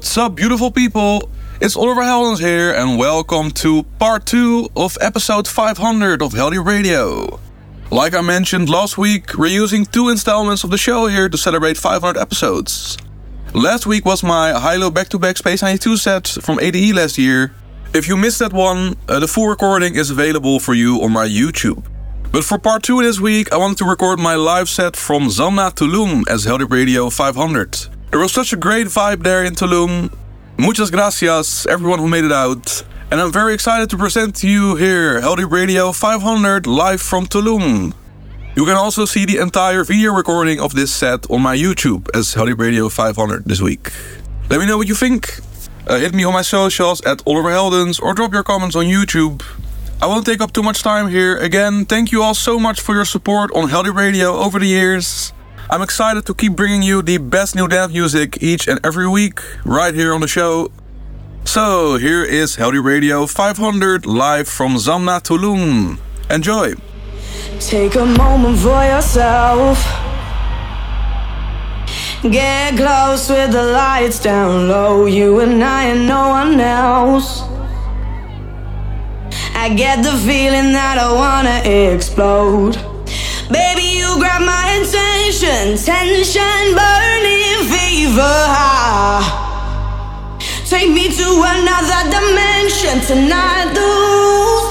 What's up, beautiful people? It's Oliver Heldens here, and welcome to part 2 of episode 500 of Heldeep Radio. Like I mentioned last week, we're using two installments of the show here to celebrate 500 episodes. Last week was my high-low back-to-back Space 92 set from ADE last year. If you missed that one, uh, the full recording is available for you on my YouTube. But for part 2 this week, I wanted to record my live set from Zamna Tulum as Heldeep Radio 500. There was such a great vibe there in Tulum. Muchas gracias, everyone who made it out. And I'm very excited to present to you here Heldeep Radio 500 live from Tulum. You can also see the entire video recording of this set on my YouTube as Heldeep Radio 500 this week. Let me know what you think. Uh, hit me on my socials at Oliver Heldens or drop your comments on YouTube. I won't take up too much time here. Again, thank you all so much for your support on Heldeep Radio over the years. I'm excited to keep bringing you the best new dance music each and every week, right here on the show. So, here is Heldeep Radio 500 live from Zamna Tulum. Enjoy! Take a moment for yourself. Get close with the lights down low. You and I and no one else. I get the feeling that I wanna explode. Baby, you grab my attention. Tension burning fever. Take me to another dimension tonight. The rules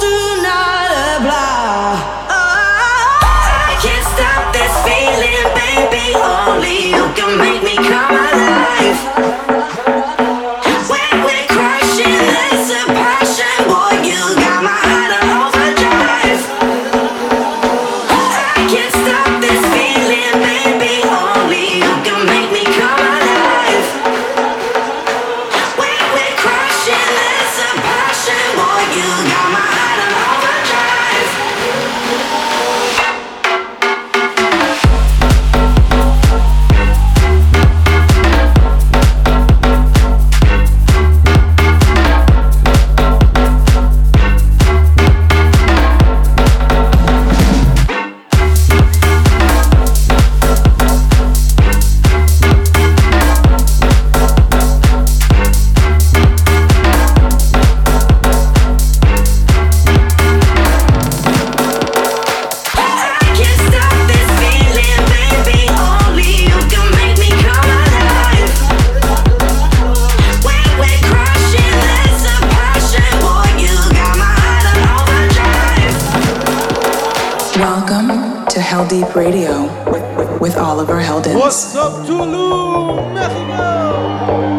Deep Radio with, with Oliver Heldens. What's up, Tulum? It's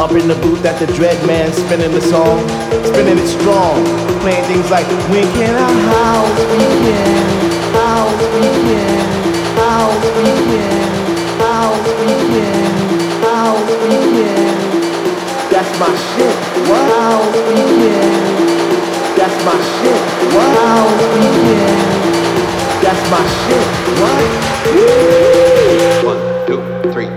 Up in the booth at the Dread Man, spinning the song, spinning it strong, playing things like When can our house begin? House begin? House begin? House begin? House begin? That's my shit. What? House begin? That's my shit. What? House begin? That's my shit. What? One, two, three.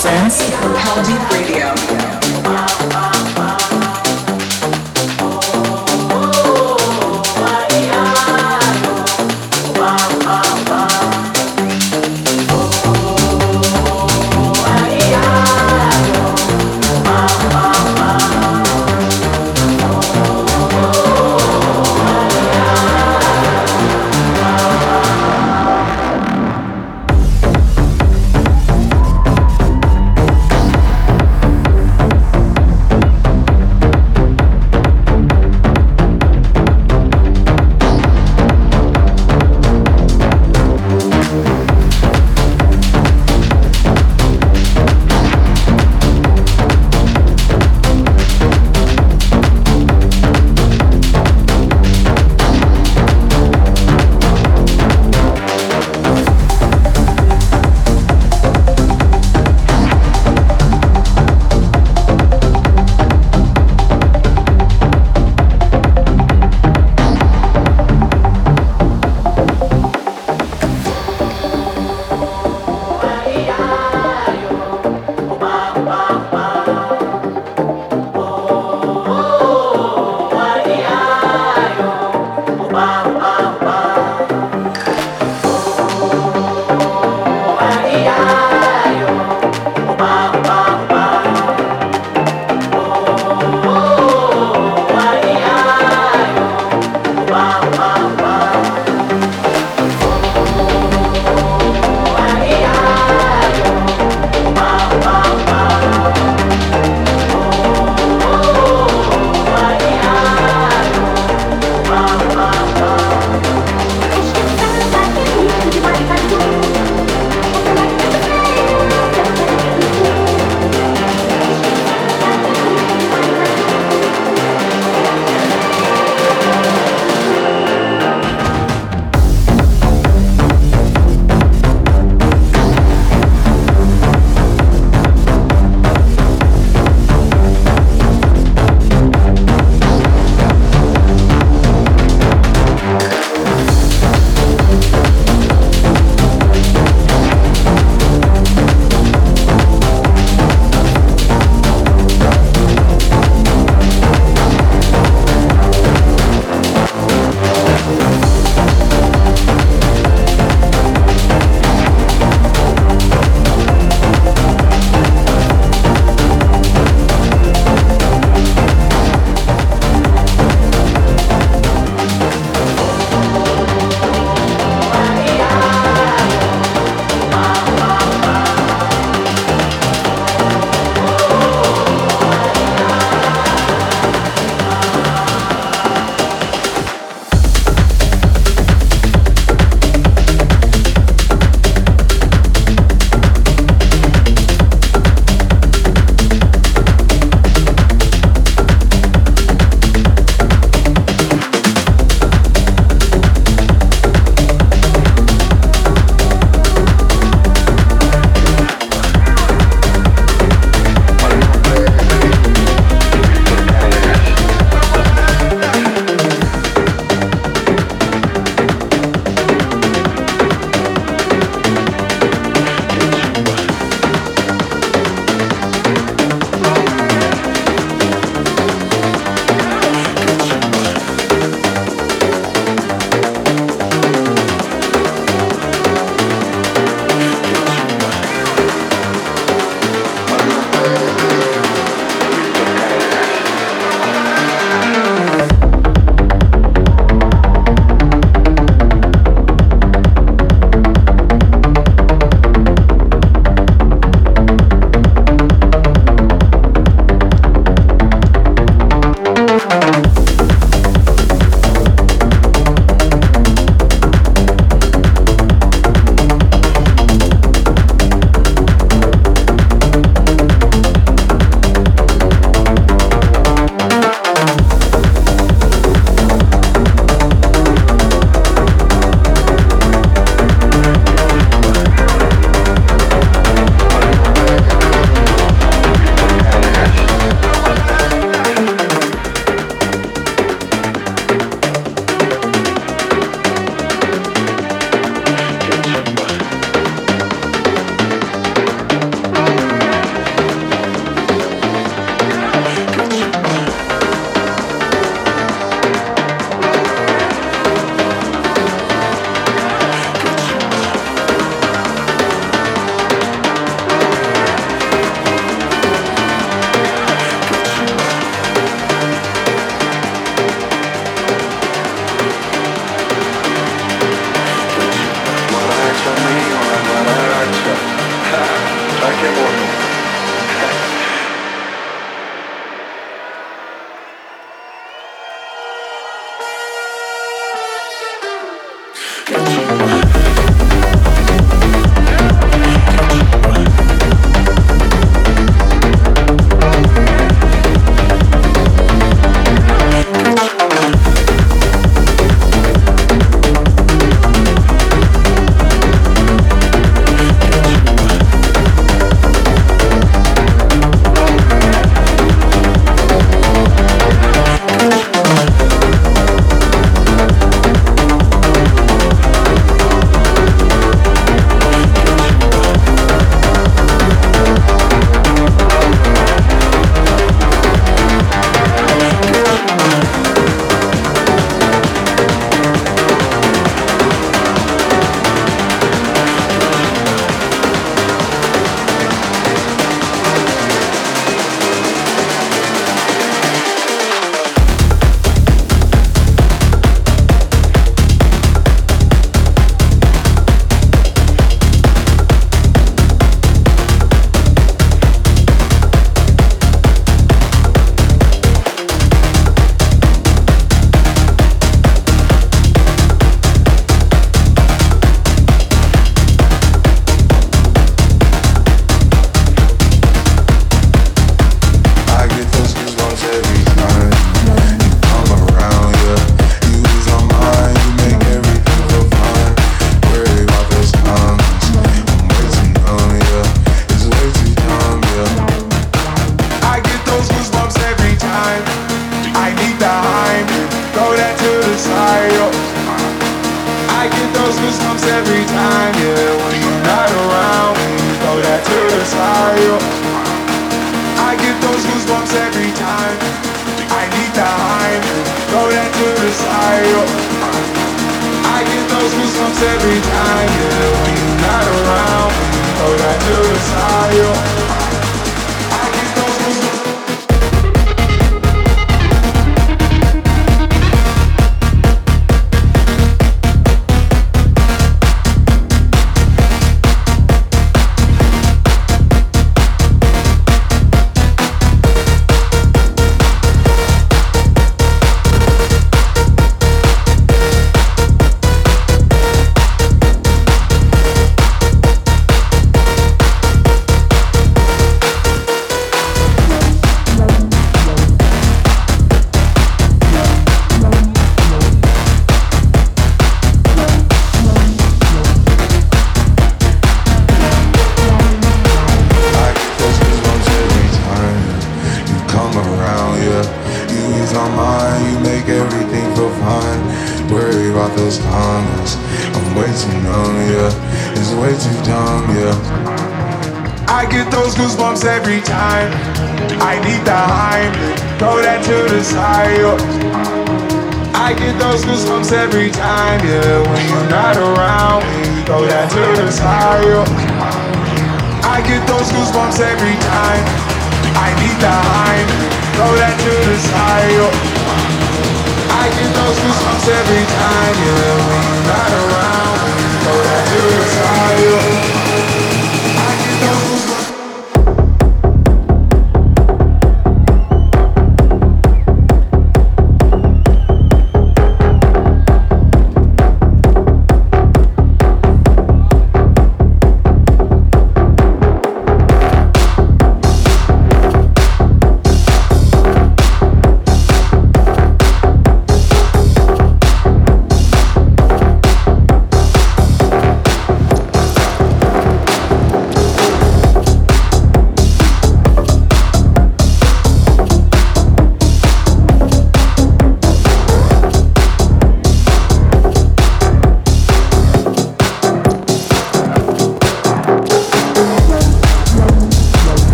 Presents Heldeep Radio.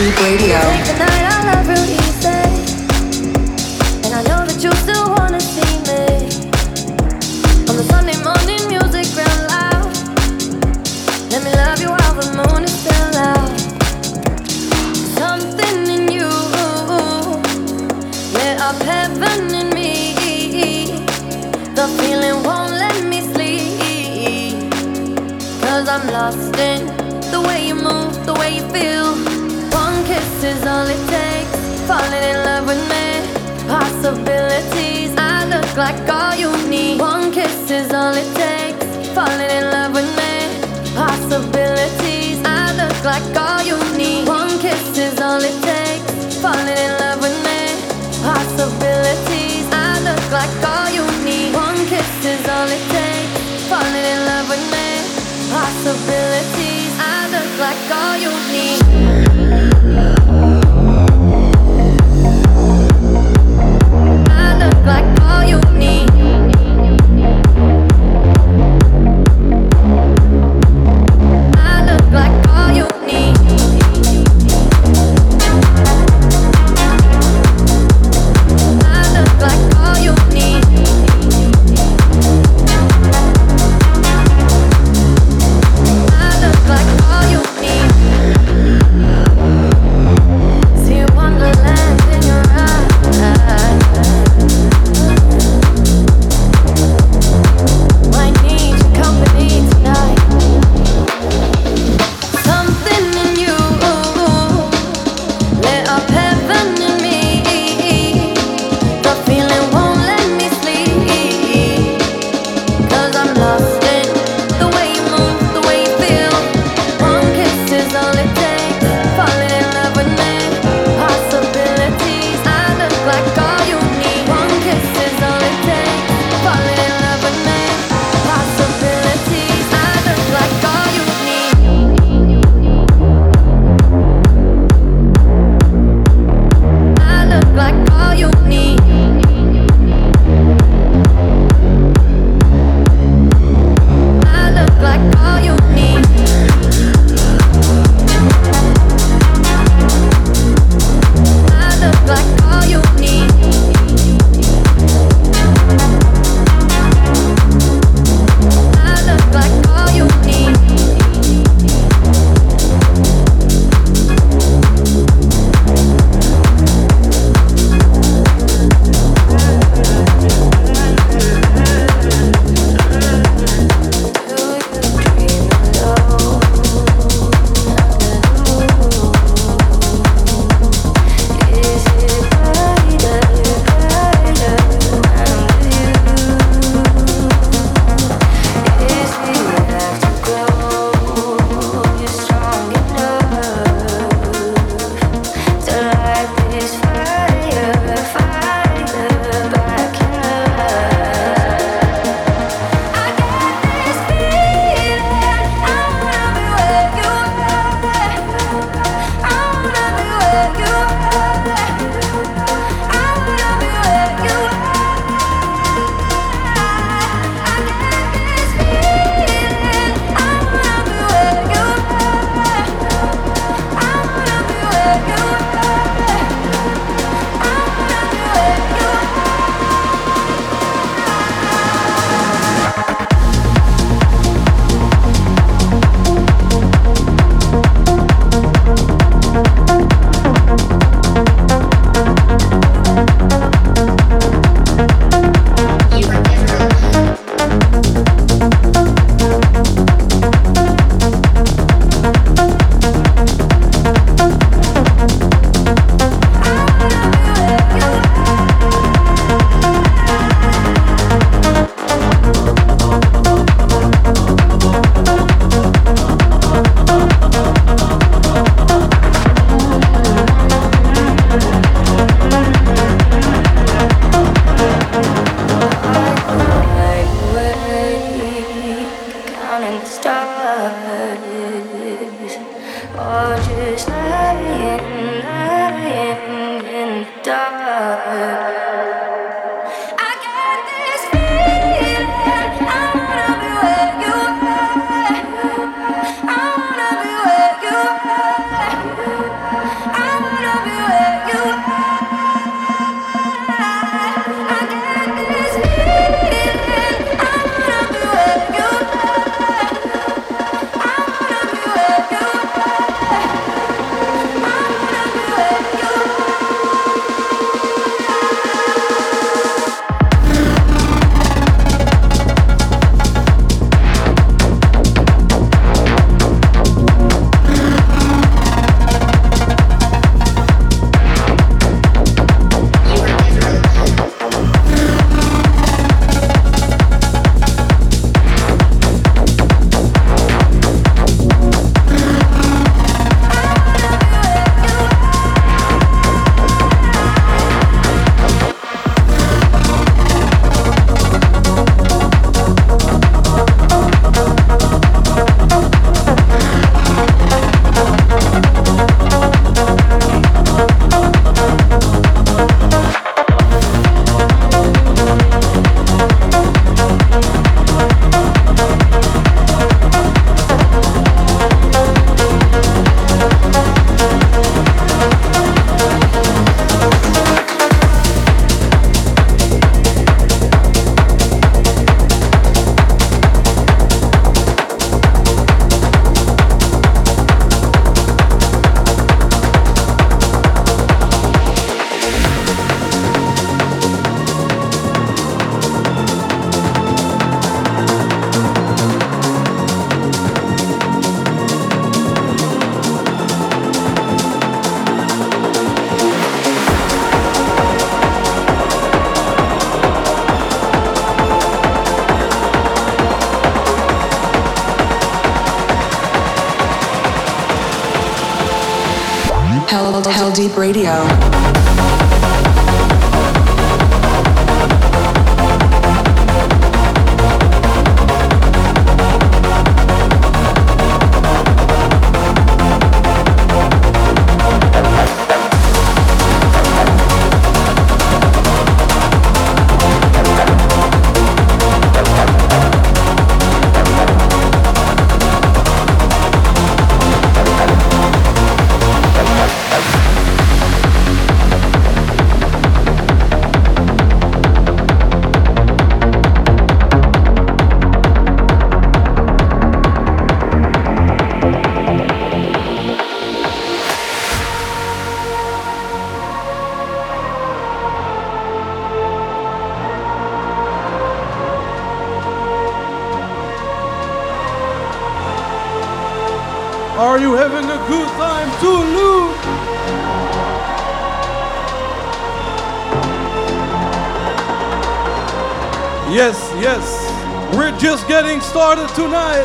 I'm lost Deep Radio. Started tonight.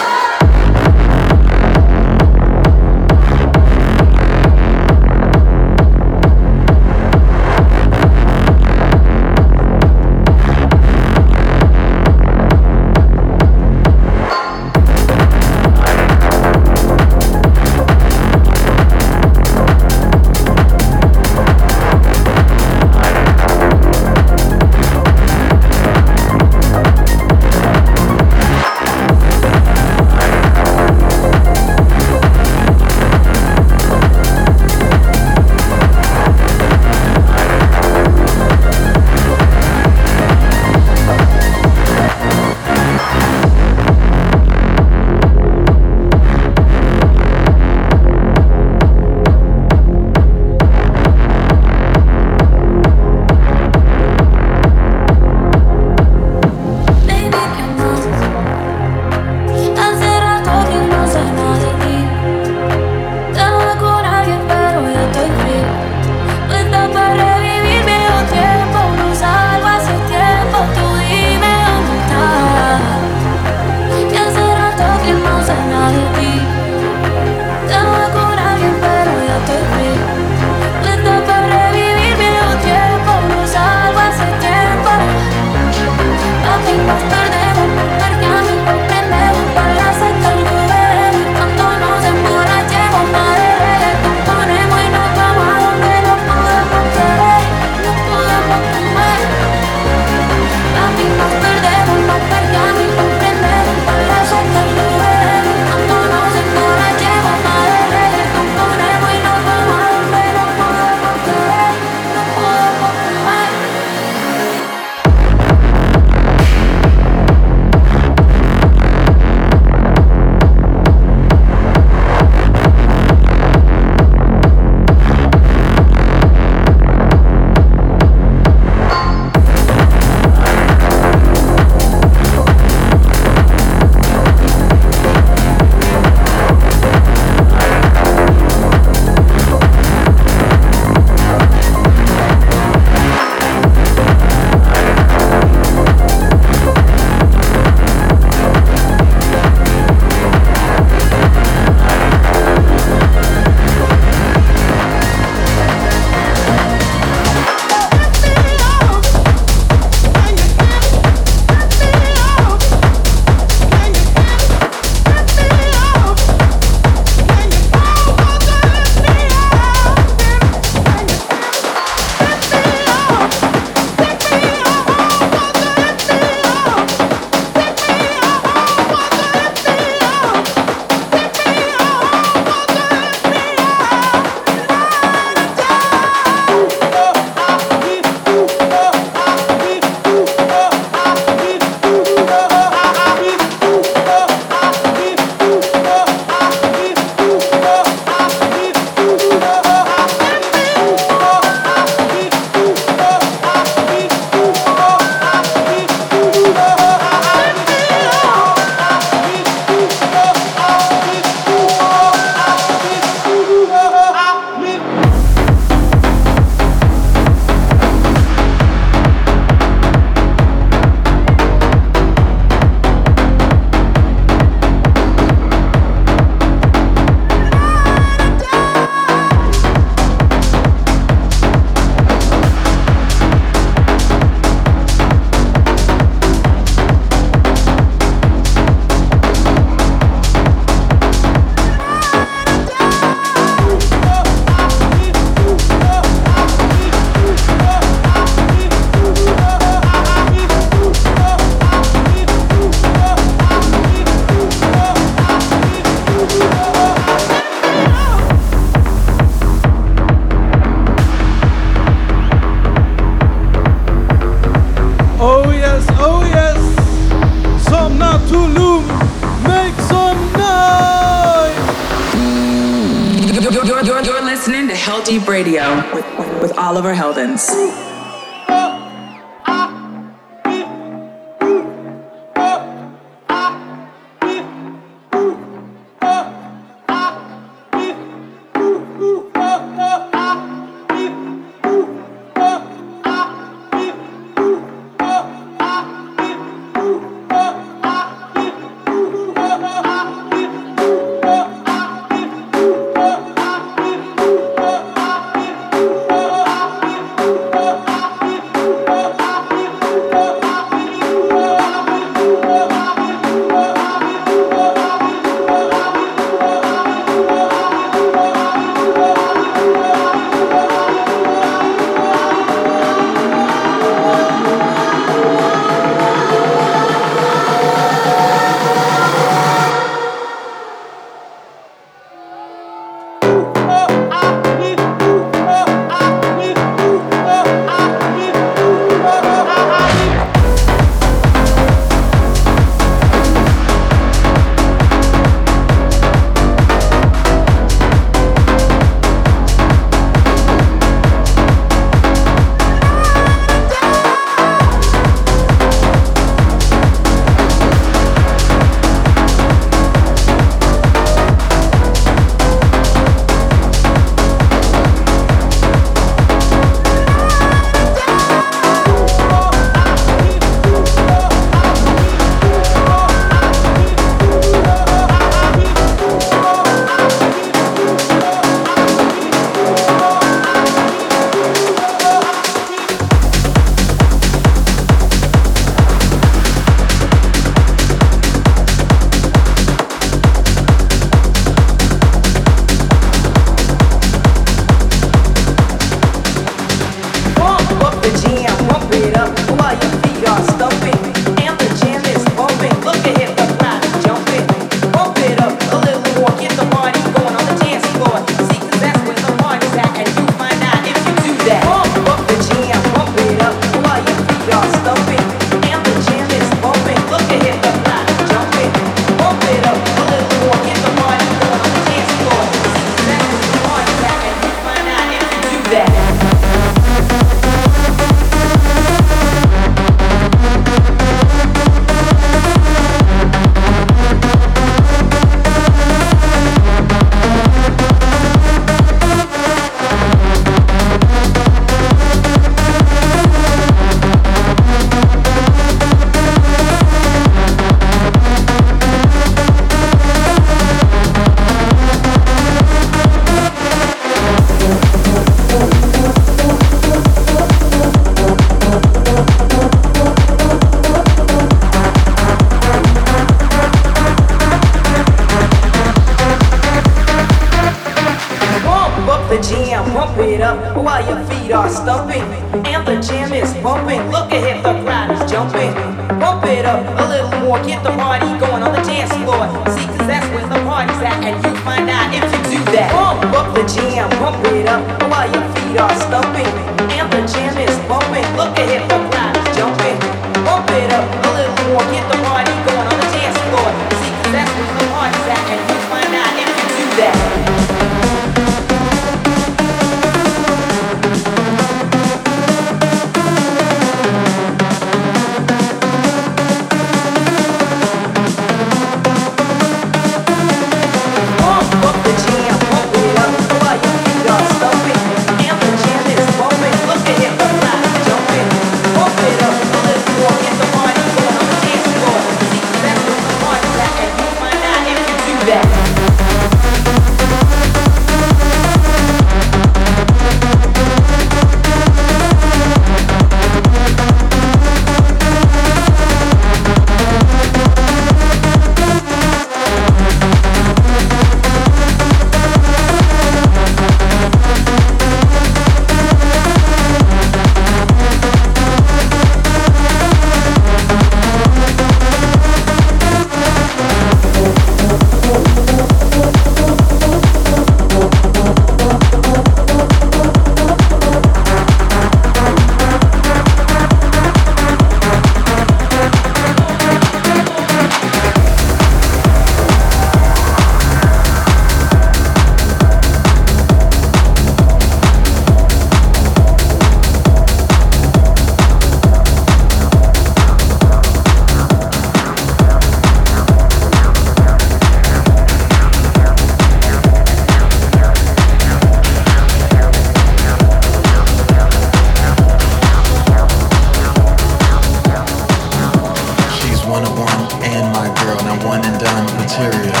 down material.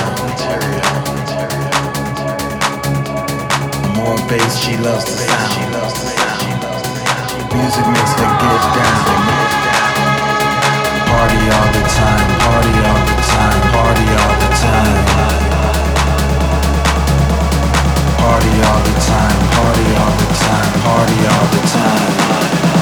More bass, she loves the sound. Music makes her get down. Party all the time, party all the time, party all the time. Party all the time, party all the time, party all the time.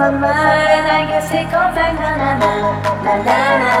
my mind. I guess it goes back na na na na na.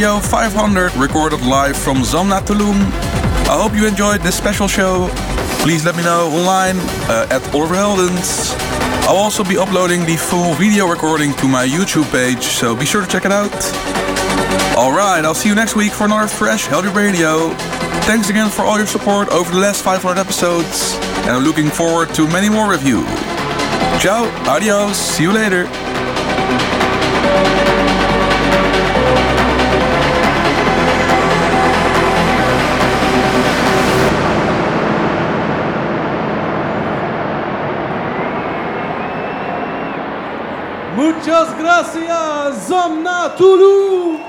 Radio 500 recorded live from Zamna Tulum. I hope you enjoyed this special show. Please let me know online uh, at Oliver Heldens. I'll also be uploading the full video recording to my YouTube page, so be sure to check it out. Alright, I'll see you next week for another fresh Heldeep Radio. Thanks again for all your support over the last 500 episodes, and I'm looking forward to many more with you. Ciao, adios, see you later. Muchas gracias, Zamna Tulu.